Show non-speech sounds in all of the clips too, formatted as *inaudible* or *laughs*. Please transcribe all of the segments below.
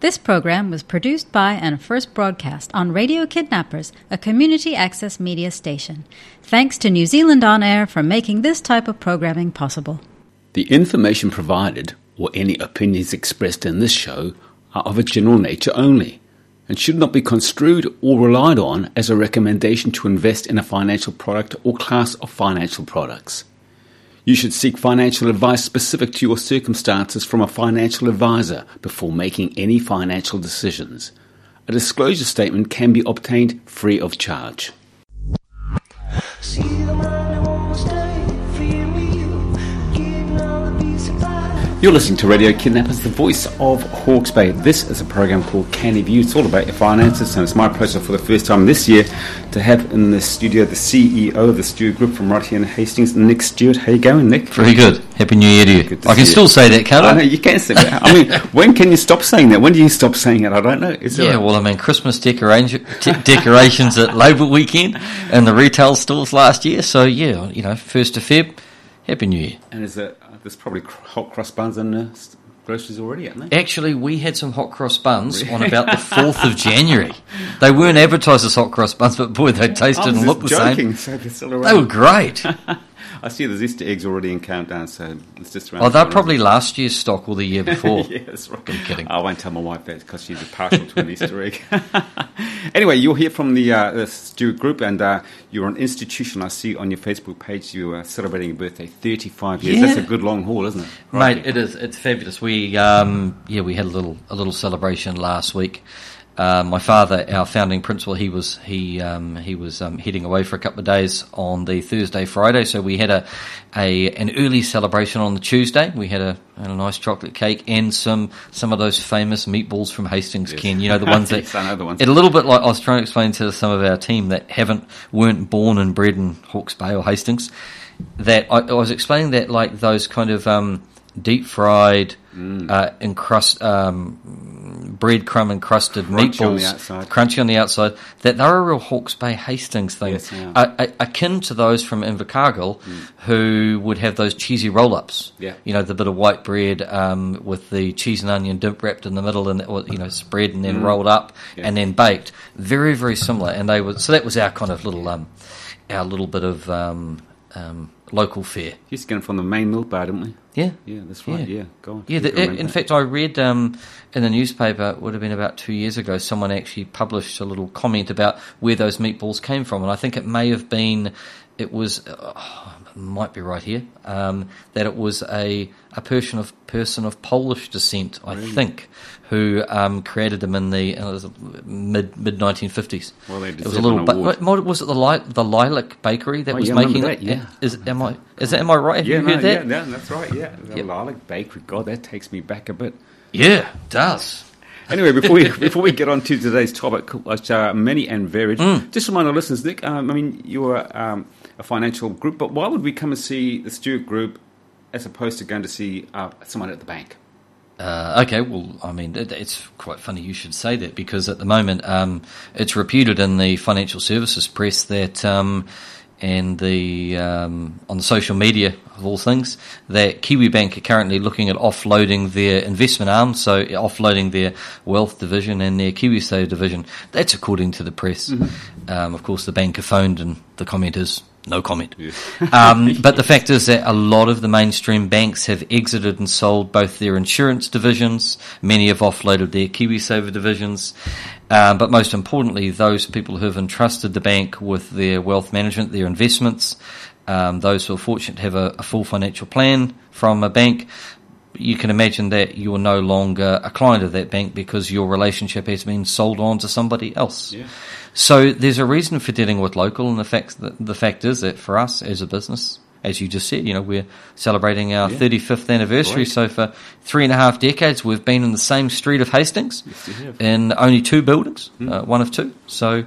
This program was produced by and first broadcast on Radio Kidnappers, a community access media station. Thanks to New Zealand On Air for making this type of programming possible. The information provided, or any opinions expressed in this show, are of a general nature only, and should not be construed or relied on as a recommendation to invest in a financial product or class of financial products. You should seek financial advice specific to your circumstances from a financial advisor before making any financial decisions. A disclosure statement can be obtained free of charge. You're listening to Radio Kidnappers, the voice of Hawke's Bay. This is a program called Canny View. It's all about your finances, and it's my pleasure for the first time this year to have in the studio the CEO of the Stewart Group from right here in Hastings, Nick Stewart. How you going, Nick? Very good. Happy New Year to you. To I can see you. still say that, can't I I? know you can say that. I mean, *laughs* when can you stop saying that? When do you stop saying it? I don't know. Is Yeah, a- well, I mean, Christmas decoration, de- decorations at Labour weekend and the retail stores last year. So, yeah, you know, 1st of Feb, Happy New Year. and is uh, there's probably hot cross buns in the groceries already, aren't they? Actually, we had some hot cross buns on about the *laughs* 4th of January. They weren't advertised as hot cross buns, but boy, they tasted and looked the same. so They were great. *laughs* I see there's Easter eggs already in countdown, so it's just around. Oh, the they're probably last year's stock or the year *laughs* before. yeah, that's right. I'm kidding. I won't tell my wife that because she's a partial to an Easter egg. *laughs* anyway, you're here from the, uh, the Stewart Group, and uh, you're an institution. I see on your Facebook page you are celebrating your birthday, 35 years. Yeah. That's a good long haul, isn't it? Mate, it is. It's fabulous. We, um, yeah, we had a little a little celebration last week. Uh, my father, our founding principal, he was he um, he was um, heading away for a couple of days on the Thursday, Friday. So we had a, a an early celebration on the Tuesday. We had a, had a nice chocolate cake and some some of those famous meatballs from Hastings, Ken. You know the ones *laughs* that Yes, I know the ones. It a little bit like I was trying to explain to some of our team that haven't weren't born and bred in Hawke's Bay or Hastings. That I, I was explaining that like those kind of um, deep fried, Mm. uh, encrust um, breadcrumb encrusted Crunchy on meatballs, outside. crunchy on the outside. That they're a real Hawke's Bay Hastings thing, Yes, they. A- a- akin to those from Invercargill, who would have those cheesy roll ups. Mm. Yeah. you know the bit of white bread um, with the cheese and onion dip wrapped in the middle, and or, you know spread and then rolled up Mm. Yeah. and then baked. Very very similar, and they were so that was our kind of little um, our little bit of um, um, local fare. used to get them from the main milk bar, didn't we? Yeah, Yeah, that's right. Yeah, Yeah. go on. Yeah, the, in that. fact, I read um, in the newspaper, it would have been about two years ago, someone actually published a little comment about where those meatballs came from. And I think it may have been, it was, uh, might be right here, um, that it was a, a person of, person of Polish descent, I think, who um, created them in the uh, mid mid 1950s. Well, they it was a little. ba- was it the Li- the Lilac Bakery that Oh, was yeah, making that, it? yeah. Is am I is that am I right? Have Yeah, you no, heard yeah, that? yeah, that's right. Yeah, the Yep. Lilac Bakery. God, that takes me back a bit. Yeah, it does. Anyway, before we *laughs* before we get on to today's topic, which are many and varied, Mm. just remind our listeners, Nick. Um, I mean, you're um, a financial group, but why would we come and see the Stewart Group as opposed to going to see uh, someone at the bank? Uh, okay, well, I mean, it, it's quite funny you should say that because at the moment um, it's reputed in the financial services press that, um, and the um, on the social media of all things, that Kiwi Bank are currently looking at offloading their investment arm, so offloading their wealth division and their KiwiSaver division. That's according to the press. Um, of course, the bank are phoned, and the comment is no comment. *laughs* um, but the fact is that a lot of the mainstream banks have exited and sold both their insurance divisions. Many have offloaded their KiwiSaver divisions. Um, but most importantly, those people who have entrusted the bank with their wealth management, their investments, um, those who are fortunate to have a, a full financial plan from a bank, you can imagine that you're no longer a client of that bank because your relationship has been sold on to somebody else. Yeah. So there's a reason for dealing with local, and the fact that the fact is that for us as a business, as you just said, you know, we're celebrating our Yeah. 35th anniversary. So for three and a half decades, we've been in the same street of Hastings, Yes, in only two buildings, Hmm. uh, one of two. So.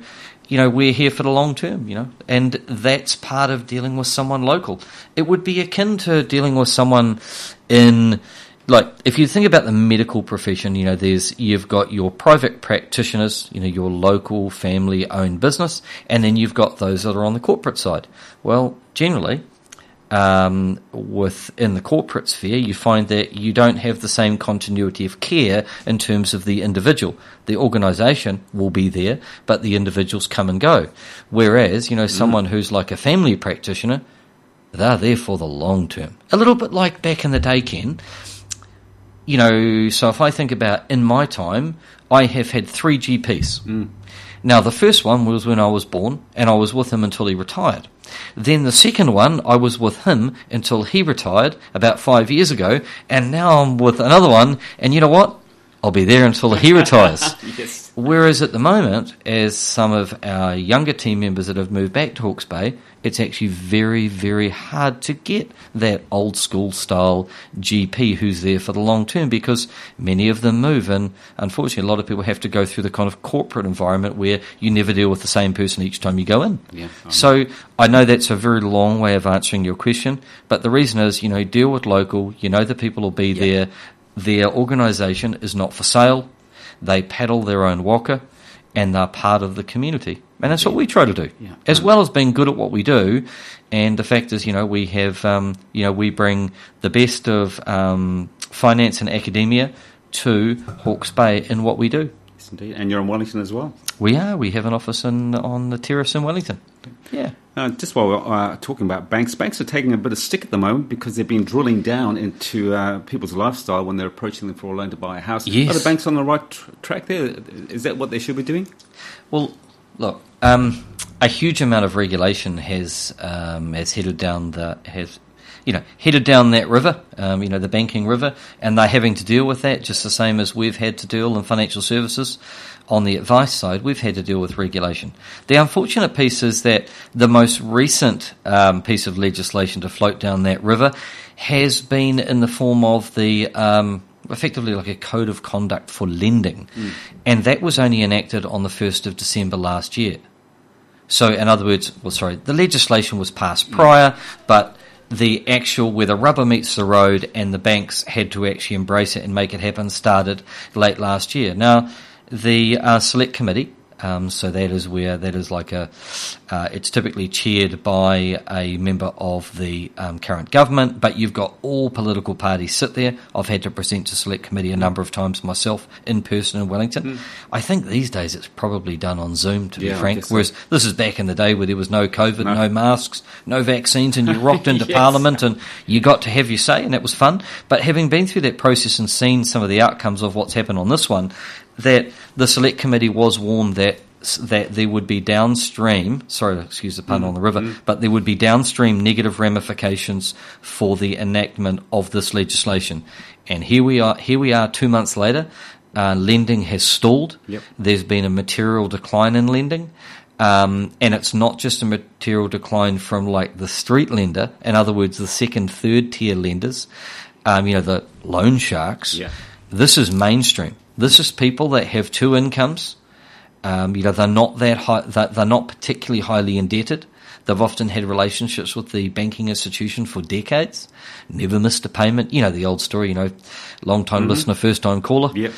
You know, we're here for the long term, you know, and that's part of dealing with someone local. It would be akin to dealing with someone in like if you think about the medical profession, you know, there's you've got your private practitioners, you know, your local family owned business, and then you've got those that are on the corporate side. Well, generally, um, within the corporate sphere, you find that you don't have the same continuity of care in terms of the individual. The organisation will be there, but the individuals come and go. Whereas, you know, someone who's like a family practitioner, they're there for the long term. A little bit like back in the day, Ken. You know, so if I think about in my time, I have had three GPs. Now, the first one was when I was born, and I was with him until he retired. Then the second one, I was with him until he retired about five years ago, and now I'm with another one, and you know what? I'll be there until he retires. *laughs* Yes. Whereas at the moment, as some of our younger team members that have moved back to Hawke's Bay, it's actually very, very hard to get that old school style GP who's there for the long term because many of them move. And unfortunately, a lot of people have to go through the kind of corporate environment where you never deal with the same person each time you go in. Yeah, I so I know that's a very long way of answering your question, but the reason is, you know, deal with local, you know, the people will be there. Their organisation is not for sale. They paddle their own waka and they're part of the community. And that's what we try to do, Yeah. as well as being good at what we do. And the fact is, you know, we have, um, you know, we bring the best of um, finance and academia to Hawke's Bay in what we do. Yes, indeed. And you're in Wellington as well. We are. We have an office in on the terrace in Wellington. Yeah. Uh, just while we're uh, talking about banks, banks are taking a bit of stick at the moment because they've been drilling down into uh, people's lifestyle when they're approaching them for a loan to buy a house. Yes. Are the banks on the right tr- track there? Is that what they should be doing? Well, look, um, a huge amount of regulation has um, has headed down the has you know headed down that river, um, you know the banking river, and they're having to deal with that just the same as we've had to deal in financial services. On the advice side, we've had to deal with regulation. The unfortunate piece is that the most recent um, piece of legislation to float down that river has been in the form of the um, effectively like a code of conduct for lending, and that was only enacted on the first of December last year. So, in other words, well, sorry, the legislation was passed prior, but the actual where the rubber meets the road and the banks had to actually embrace it and make it happen started late last year. Now, the uh, select committee. Um, so that is where that is like a. Uh, it's typically chaired by a member of the um, current government, but you've got all political parties sit there. I've had to present to select committee a number of times myself in person in Wellington. I think these days it's probably done on Zoom, to Yeah, be frank. guess so. Whereas this is back in the day where there was no COVID, No. no, masks, no vaccines, and you *laughs* rocked into Yes. Parliament and you got to have your say, and that was fun. But having been through that process and seen some of the outcomes of what's happened on this one, that the select committee was warned that that there would be downstream, sorry, excuse the pun on the river, but there would be downstream negative ramifications for the enactment of this legislation. And here we are, here we are two months later, uh, lending has stalled. Yep. There's been a material decline in lending. Um, and it's not just a material decline from like the street lender, in other words, the second, third tier lenders, um, you know, the loan sharks. Yeah. This is mainstream. This is people that have two incomes. Um, you know, they're not that high, they're, they're not particularly highly indebted. They've often had relationships with the banking institution for decades, never missed a payment. You know, the old story, you know, long time listener, first time caller. Yep.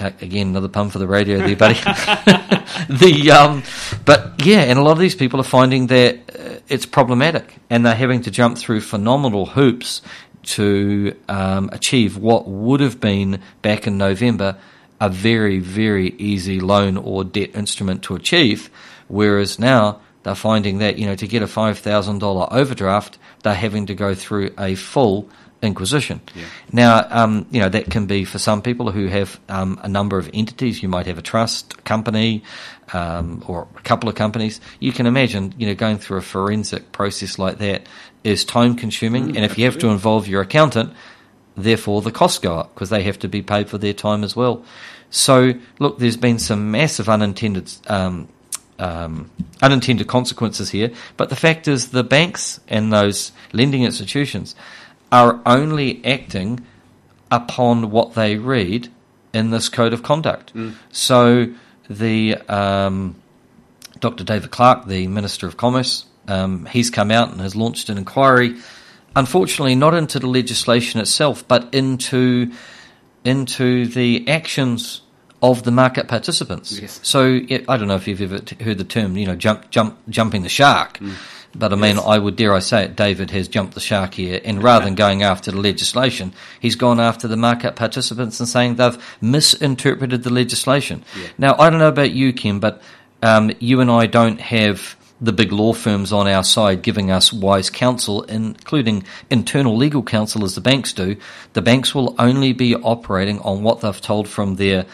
Uh, again, another pun for the radio there, buddy. *laughs* the um, but yeah, and a lot of these people are finding that uh, it's problematic, and they're having to jump through phenomenal hoops to um, achieve what would have been back in November a very very easy loan or debt instrument to achieve, whereas now they're finding that you know to get a five thousand dollar overdraft, they're having to go through a full inquisition. Now, um, you know, that can be for some people who have um, a number of entities. You might have a trust, a company, um, or a couple of companies. You can imagine, you know, going through a forensic process like that is time consuming. and if you have to involve your accountant, therefore the costs go up because they have to be paid for their time as well. So, look, there's been some massive unintended um, um, unintended consequences here. But the fact is, the banks and those lending institutions are only acting upon what they read in this code of conduct. So, the um, Dr. David Clark, the Minister of Commerce, um, he's come out and has launched an inquiry. Unfortunately, not into the legislation itself, but into into the actions of the market participants. Yes. So I don't know if you've ever heard the term, you know, jump, jump, jumping the shark. But I mean, yes. I would dare I say it, David has jumped the shark here, and rather than going after the legislation, he's gone after the market participants and saying they've misinterpreted the legislation. Yeah. Now, I don't know about you, Kim, but um, you and I don't have the big law firms on our side giving us wise counsel, including internal legal counsel as the banks do, the banks will only be operating on what they've told from their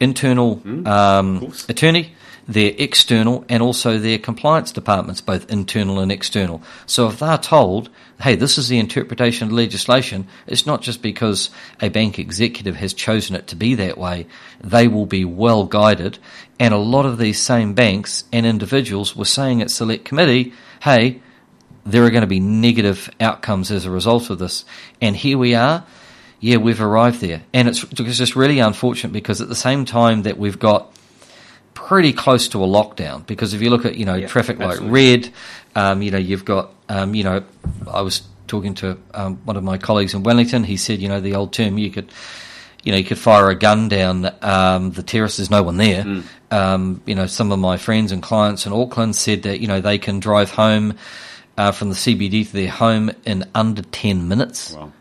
internal mm, um, attorney, their external, and also their compliance departments, both internal and external. So if they're told, hey, this is the interpretation of legislation, it's not just because a bank executive has chosen it to be that way. They will be well guided and a lot of these same banks and individuals were saying at select committee, hey, there are going to be negative outcomes as a result of this. And here we are. Yeah, we've arrived there. And it's, it's just really unfortunate because at the same time that we've got pretty close to a lockdown, because if you look at, you know, yeah, traffic light red, um, you know, you've got, um, you know, I was talking to um, one of my colleagues in Wellington. He said, you know, the old term, you could, you know, you could fire a gun down um, the terrace. There's no one there. Mm. Um, you know, some of my friends and clients in Auckland said that you know they can drive home uh, from the CBD to their home in under ten minutes. Wow.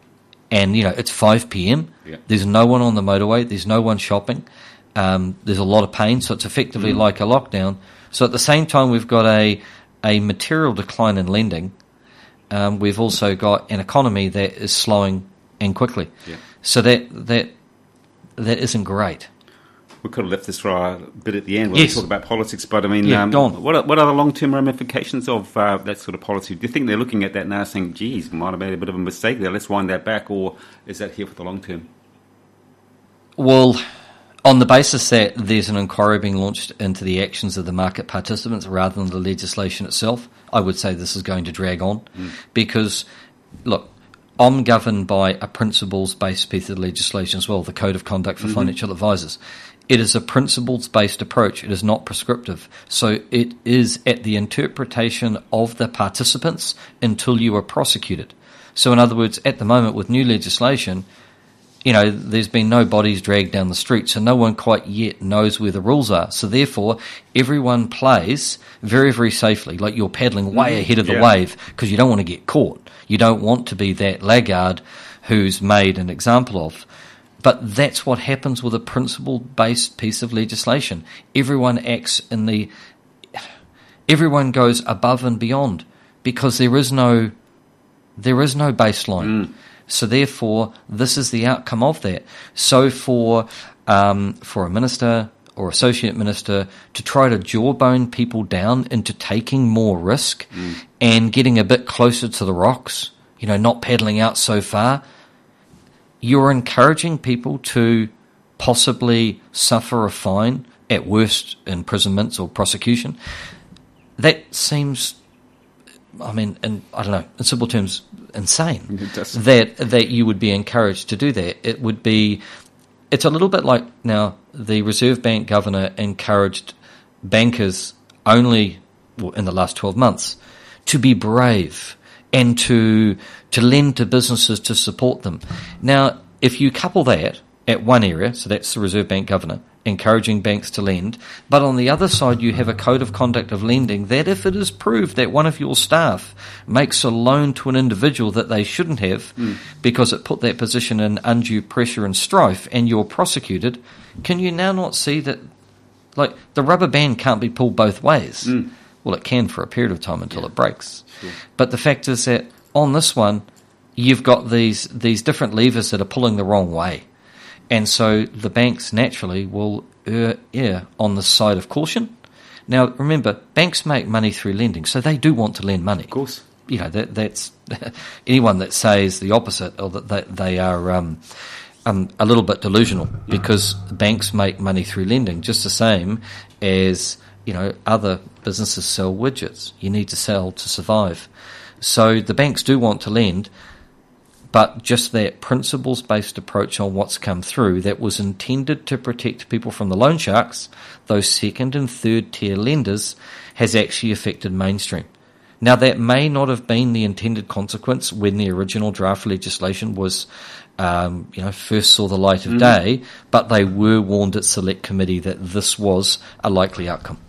And you know, it's five p.m. Yeah. There's no one on the motorway. There's no one shopping. Um, there's a lot of pain, so it's effectively mm. like a lockdown. So at the same time, we've got a a material decline in lending. Um, we've also got an economy that is slowing and quickly. Yeah. So that that that isn't great. We could have left this for a bit at the end when yes. we talk about politics, but I mean, yeah, um, what, are, what are the long term ramifications of uh, that sort of policy? Do you think they're looking at that now saying, geez, we might have made a bit of a mistake there, let's wind that back, or is that here for the long term? Well, on the basis that there's an inquiry being launched into the actions of the market participants rather than the legislation itself, I would say this is going to drag on mm. because, look, I'm governed by a principles based piece of legislation as well, the Code of Conduct for mm-hmm. Financial Advisors. It is a principles based approach. It is not prescriptive. So it is at the interpretation of the participants until you are prosecuted. So, in other words, at the moment with new legislation, you know, there's been no bodies dragged down the street, so no one quite yet knows where the rules are. So therefore, everyone plays very, very safely, like you're paddling way mm-hmm. ahead of the yeah. wave because you don't want to get caught. You don't want to be that laggard who's made an example of. But that's what happens with a principle based piece of legislation. Everyone acts in the. Everyone goes above and beyond because there is no. There is no baseline. Mm. So therefore, this is the outcome of that. So for um, for a minister or associate minister to try to jawbone people down into taking more risk mm. and getting a bit closer to the rocks, you know, not paddling out so far, you're encouraging people to possibly suffer a fine, at worst imprisonments or prosecution. That seems I mean, and I don't know, in simple terms, insane *laughs* that that you would be encouraged to do that. It would be, it's a little bit like now the Reserve Bank governor encouraged bankers only well, in the last twelve months to be brave and to to lend to businesses to support them. Now, if you couple that at one area, so that's the Reserve Bank governor, encouraging banks to lend. But on the other side, you have a code of conduct of lending that if it is proved that one of your staff makes a loan to an individual that they shouldn't have mm. because it put that position in undue pressure and strife and you're prosecuted, can you now not see that, like, the rubber band can't be pulled both ways? Mm. Well, it can for a period of time until yeah. it breaks. Sure. But the fact is that on this one, you've got these, these different levers that are pulling the wrong way. And so the banks naturally will err, err on the side of caution. Now, remember, banks make money through lending, so they do want to lend money. Of course. You know, that, that's *laughs* anyone that says the opposite or that they, they are um, um, a little bit delusional because banks make money through lending, just the same as, you know, other businesses sell widgets. You need to sell to survive. So the banks do want to lend, but just that principles based approach on what's come through that was intended to protect people from the loan sharks, those second and third tier lenders, has actually affected mainstream. Now, that may not have been the intended consequence when the original draft legislation was, um, you know, first saw the light of mm. day, but they were warned at select committee that this was a likely outcome.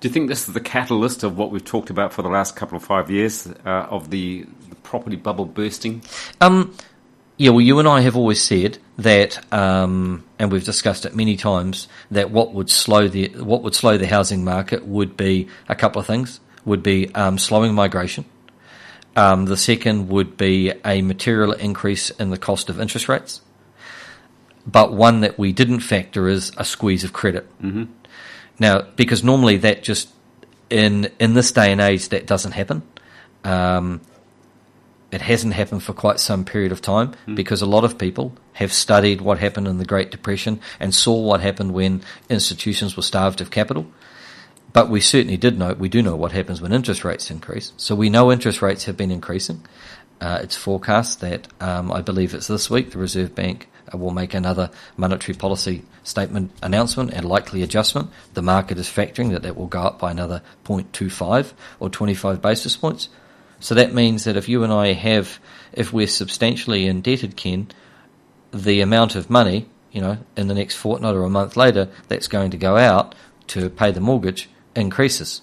Do you think this is the catalyst of what we've talked about for the last couple of five years uh, of the, the, property bubble bursting? Um, yeah, well, you and I have always said that, um, and we've discussed it many times, that what would slow the what would slow the housing market would be a couple of things. Would be um, slowing migration. Um, the second would be a material increase in the cost of interest rates. But one that we didn't factor is a squeeze of credit. Mm-hmm. Now, because normally that just in in this day and age that doesn't happen. Um, it hasn't happened for quite some period of time mm. because a lot of people have studied what happened in the Great Depression and saw what happened when institutions were starved of capital. But we certainly did know, we do know what happens when interest rates increase. So we know interest rates have been increasing. Uh, it's forecast that, um, I believe it's this week, the Reserve Bank Uh, will make another monetary policy statement announcement and likely adjustment. The market is factoring that that will go up by another 0.25 or 25 basis points. So that means that if you and I have, if we're substantially indebted, Ken, the amount of money, you know, in the next fortnight or a month later, that's going to go out to pay the mortgage increases.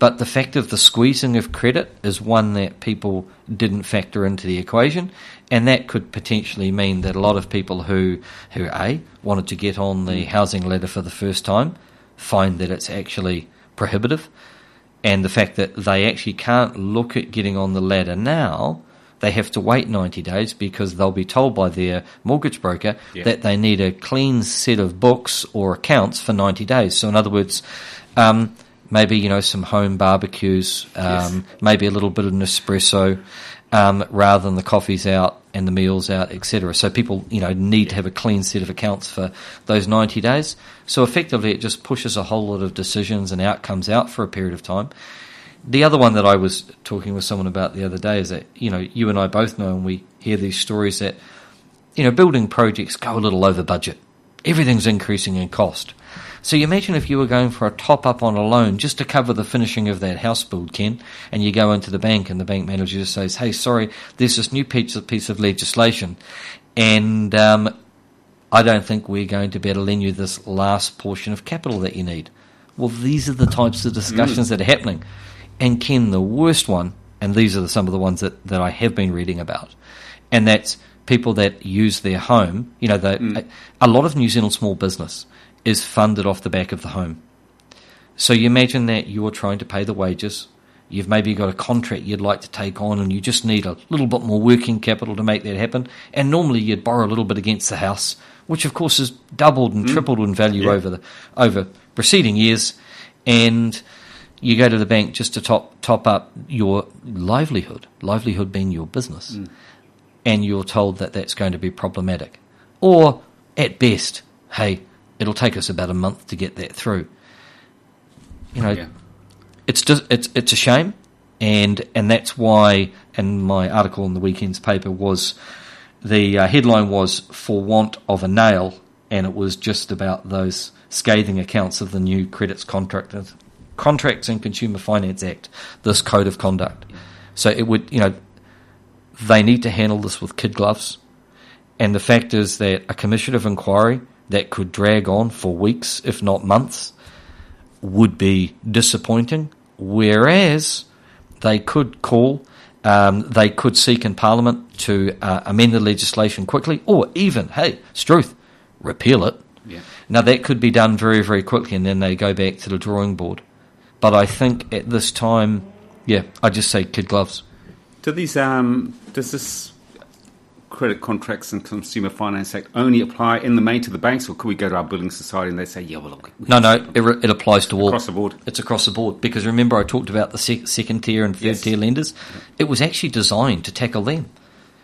But the fact of the squeezing of credit is one that people didn't factor into the equation, and that could potentially mean that a lot of people who, who A, wanted to get on the housing ladder for the first time, find that it's actually prohibitive, and the fact that they actually can't look at getting on the ladder now, they have to wait 90 days because they'll be told by their mortgage broker yeah. that they need a clean set of books or accounts for 90 days. So, in other words, um, maybe you know some home barbecues, um, yes. maybe a little bit of Nespresso, um, rather than the coffees out and the meals out, etc. So people you know need to have a clean set of accounts for those ninety days. So effectively, it just pushes a whole lot of decisions and outcomes out for a period of time. The other one that I was talking with someone about the other day is that you know you and I both know, and we hear these stories that you know building projects go a little over budget. Everything's increasing in cost. So you imagine if you were going for a top up on a loan just to cover the finishing of that house build, Ken, and you go into the bank and the bank manager just says, "Hey, sorry, there's this new piece of piece of legislation, and um, I don't think we're going to be able to lend you this last portion of capital that you need." Well, these are the types of discussions mm. that are happening. And Ken, the worst one, and these are some of the ones that, that I have been reading about, and that's people that use their home. You know, mm. a, a lot of New Zealand small business is funded off the back of the home. So you imagine that you're trying to pay the wages. You've maybe got a contract you'd like to take on, and you just need a little bit more working capital to make that happen. And normally you'd borrow a little bit against the house, which of course has doubled and mm. tripled in value yeah. over the over preceding years. And you go to the bank just to top top up your livelihood, livelihood being your business, mm. and you're told that that's going to be problematic, or at best, hey, it'll take us about a month to get that through. You know, yeah. it's just it's it's a shame, and and that's why. And my article in the weekend's paper was the uh, headline was "For Want of a Nail," and it was just about those scathing accounts of the new credits contractors, contracts and consumer finance act, this code of conduct. So it would, you know, they need to handle this with kid gloves. And the fact is that a commission of inquiry that could drag on for weeks, if not months, would be disappointing. Whereas they could call, um, they could seek in Parliament to uh, amend the legislation quickly, or even, hey, Struth, repeal it. Yeah. Now that could be done very, very quickly, and then they go back to the drawing board. But I think at this time, yeah, I just say kid gloves. Do these um, does this credit contracts and Consumer Finance Act only apply in the main to the banks, or could we go to our building society and they say, yeah, well, look. No, no, it, it applies to all. Across the board. It's across the board. Because remember, I talked about the sec- second tier and third yes. tier lenders? It was actually designed to tackle them.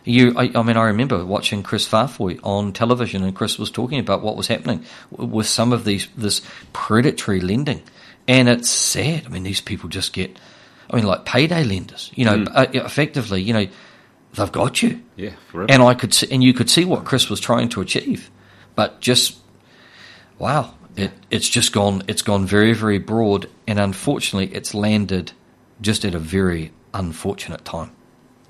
You, I, I, mean, I remember watching Kris Faafoi on television, and Kris was talking about what was happening with some of these this predatory lending, and it's sad. I mean, these people just get, I mean, like payday lenders. You know, mm. uh, effectively, you know, they've got you. Yeah, forever. And I could see, and you could see what Kris was trying to achieve, but just wow, it, it's just gone. It's gone very, very broad, and unfortunately, it's landed just at a very unfortunate time.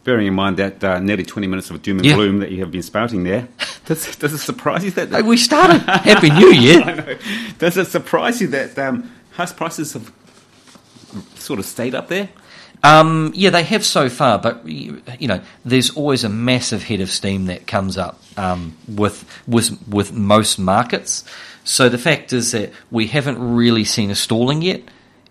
Bearing in mind that uh, nearly 20 minutes of doom and yeah. gloom that you have been spouting there, *laughs* does, does it surprise you that... We started Happy New *laughs* Year. Does it surprise you that um, house prices have sort of stayed up there. Um, yeah, they have so far, but you know, there's always a massive head of steam that comes up um, with with with most markets. So the fact is that we haven't really seen a stalling yet,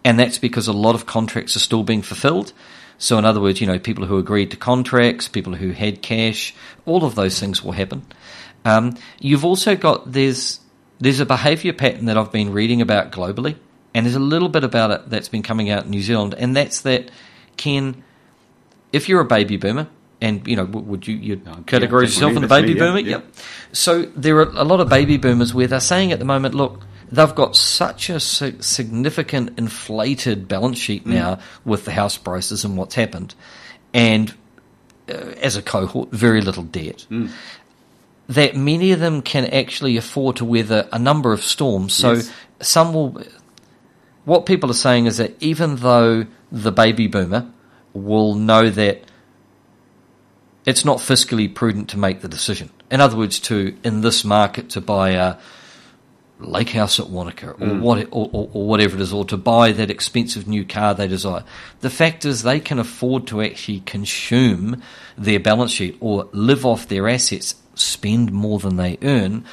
and that's because a lot of contracts are still being fulfilled. So in other words, you know, people who agreed to contracts, people who had cash, all of those things will happen. Um, you've also got there's there's a behaviour pattern that I've been reading about globally, and there's a little bit about it that's been coming out in New Zealand, and that's that Ken, if you're a baby boomer, and you know, would you you No, categorize yeah, yourself in a baby that's boomer? me, yeah, Yep. So there are a lot of baby boomers where they're saying at the moment, look, they've got such a significant inflated balance sheet now with the house prices and what's happened, and uh, as a cohort, very little debt. That many of them can actually afford to weather a number of storms. So Yes. some will. What people are saying is that even though the baby boomer will know that it's not fiscally prudent to make the decision. In other words, to in this market to buy a lake house at Wanaka or mm. what or, or, or whatever it is, or to buy that expensive new car they desire. The fact is they can afford to actually consume their balance sheet or live off their assets, spend more than they earn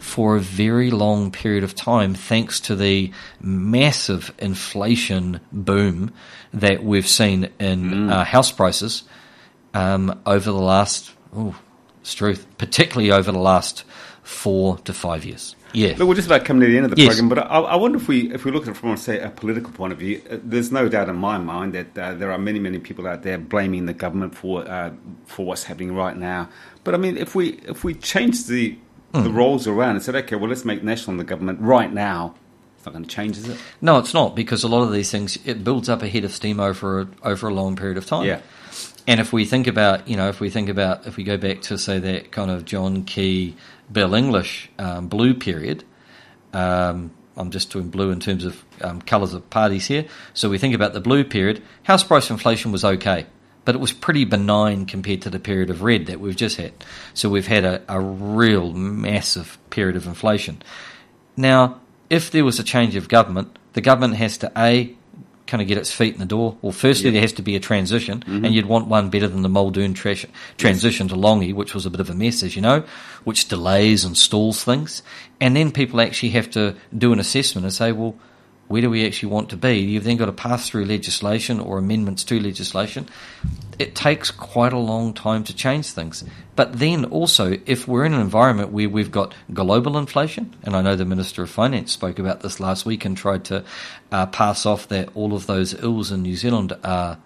for a very long period of time thanks to the massive inflation boom that we've seen in uh, house prices um, over the last, oh, it's truth, particularly over the last four to five years. Yeah. Look, we're just about coming to the end of the Yes. program, but I, I wonder if we if we look at it from say a political point of view. Uh, there's no doubt in my mind that uh, there are many many people out there blaming the government for uh, for what's happening right now. But I mean, if we if we change the Hmm. the roles around and said, okay, well, let's make national the government right now. It's not going to change, is it? No, it's not because a lot of these things it builds up a head of steam over a, over a long period of time. Yeah. And if we think about, you know, if we think about, if we go back to say that kind of John Key, Bill English um, blue period, um, I'm just doing blue in terms of um, colours of parties here. So we think about the blue period. House price inflation was okay, but it was pretty benign compared to the period of red that we've just had. So we've had a, a real massive period of inflation. Now, if there was a change of government, the government has to a kind of get its feet in the door. Well, firstly, there has to be a transition, mm-hmm. and you'd want one better than the Muldoon trash- transition to Lange, which was a bit of a mess, as you know, which delays and stalls things. And then people actually have to do an assessment and say, well, where do we actually want to be? You've then got to pass through legislation or amendments to legislation. It takes quite a long time to change things. But then also, if we're in an environment where we've got global inflation, and I know the Minister of Finance spoke about this last week and tried to uh, pass off that all of those ills in New Zealand are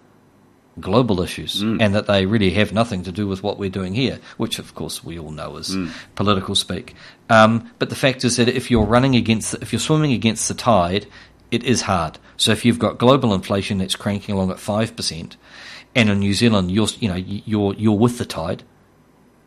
global issues and that they really have nothing to do with what we're doing here, which of course we all know is political speak. Um, but the fact is that if you're running against, if you're swimming against the tide, it is hard. So if you've got global inflation that's cranking along at five percent, and in New Zealand you're, you know, you're you're with the tide.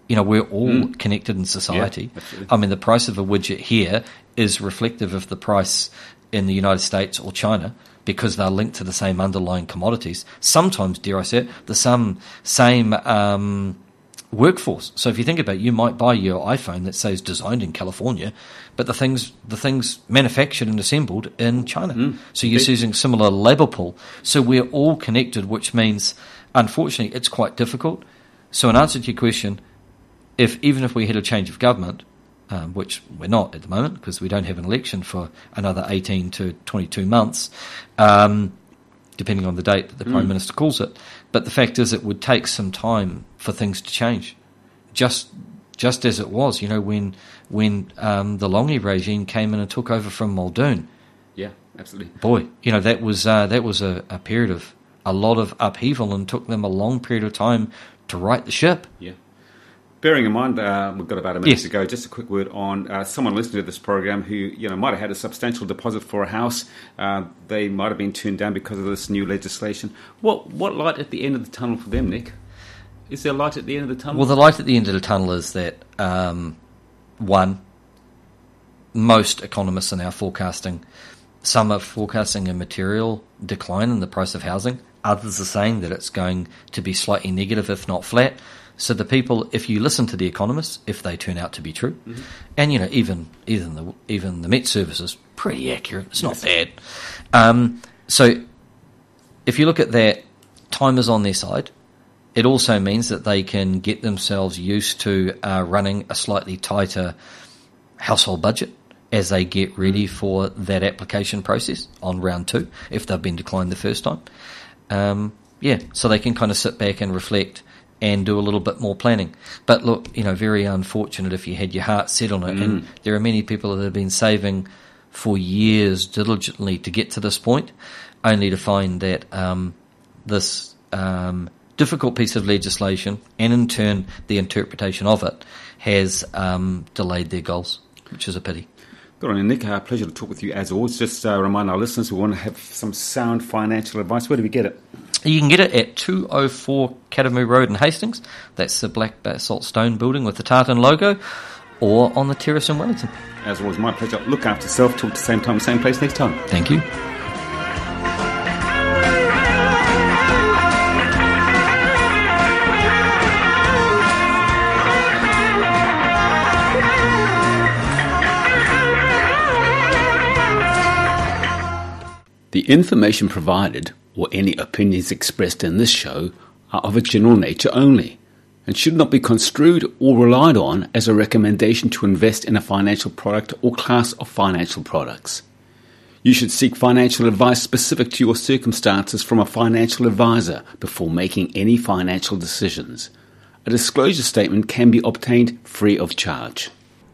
You know, we're all connected in society. absolutely. I mean, the price of a widget here is reflective of the price in the United States or China because they're linked to the same underlying commodities. Sometimes, dare I say it, the some same um, workforce. So if you think about it, you might buy your iPhone that says designed in California, but the things the things manufactured and assembled in China. so you're indeed. using similar labour pool. So we're all connected, which means unfortunately it's quite difficult. So in answer to your question, if even if we had a change of government, um, which we're not at the moment because we don't have an election for another 18 to 22 months, um, depending on the date that the Prime Minister calls it. But the fact is, it would take some time for things to change. Just just as it was, you know, when when um, the Lange regime came in and took over from Muldoon, Yeah, absolutely. boy, you know that was uh, that was a, a period of a lot of upheaval and took them a long period of time to right the ship. Yeah. Bearing in mind, uh, we've got about a minute Yes. to go. Just a quick word on uh, someone listening to this program who you know might have had a substantial deposit for a house. Uh, they might have been turned down because of this new legislation. What what light at the end of the tunnel for them, Nick? Is there light at the end of the tunnel? Well, the light at the end of the tunnel is that um, one, most economists are now forecasting. Some are forecasting a material decline in the price of housing. Others are saying that it's going to be slightly negative, if not flat. So the people, if you listen to the economists, if they turn out to be true, and you know even even the even the Met services pretty accurate. It's not bad. Um, so if you look at that, time is on their side. It also means that they can get themselves used to uh, running a slightly tighter household budget as they get ready for that application process on round two, if they've been declined the first time. Um, yeah, so they can kind of sit back and reflect and do a little bit more planning. But look, you know, very unfortunate if you had your heart set on it. Mm. And there are many people that have been saving for years diligently to get to this point, only to find that um, this um, difficult piece of legislation and in turn the interpretation of it has um, delayed their goals, which is a pity. Good on you, Nick. Uh, pleasure to talk with you as always. Just uh, remind our listeners we want to have some sound financial advice. Where do we get it? You can get it at 204 Karamu Road in Hastings. That's the black basalt stone building with the tartan logo, or on the terrace in Wellington. As always, my pleasure. Look after yourself. Talk the same time, same place next time. Thank you. Information provided or any opinions expressed in this show are of a general nature only and should not be construed or relied on as a recommendation to invest in a financial product or class of financial products. You should seek financial advice specific to your circumstances from a financial advisor before making any financial decisions. A disclosure statement can be obtained free of charge.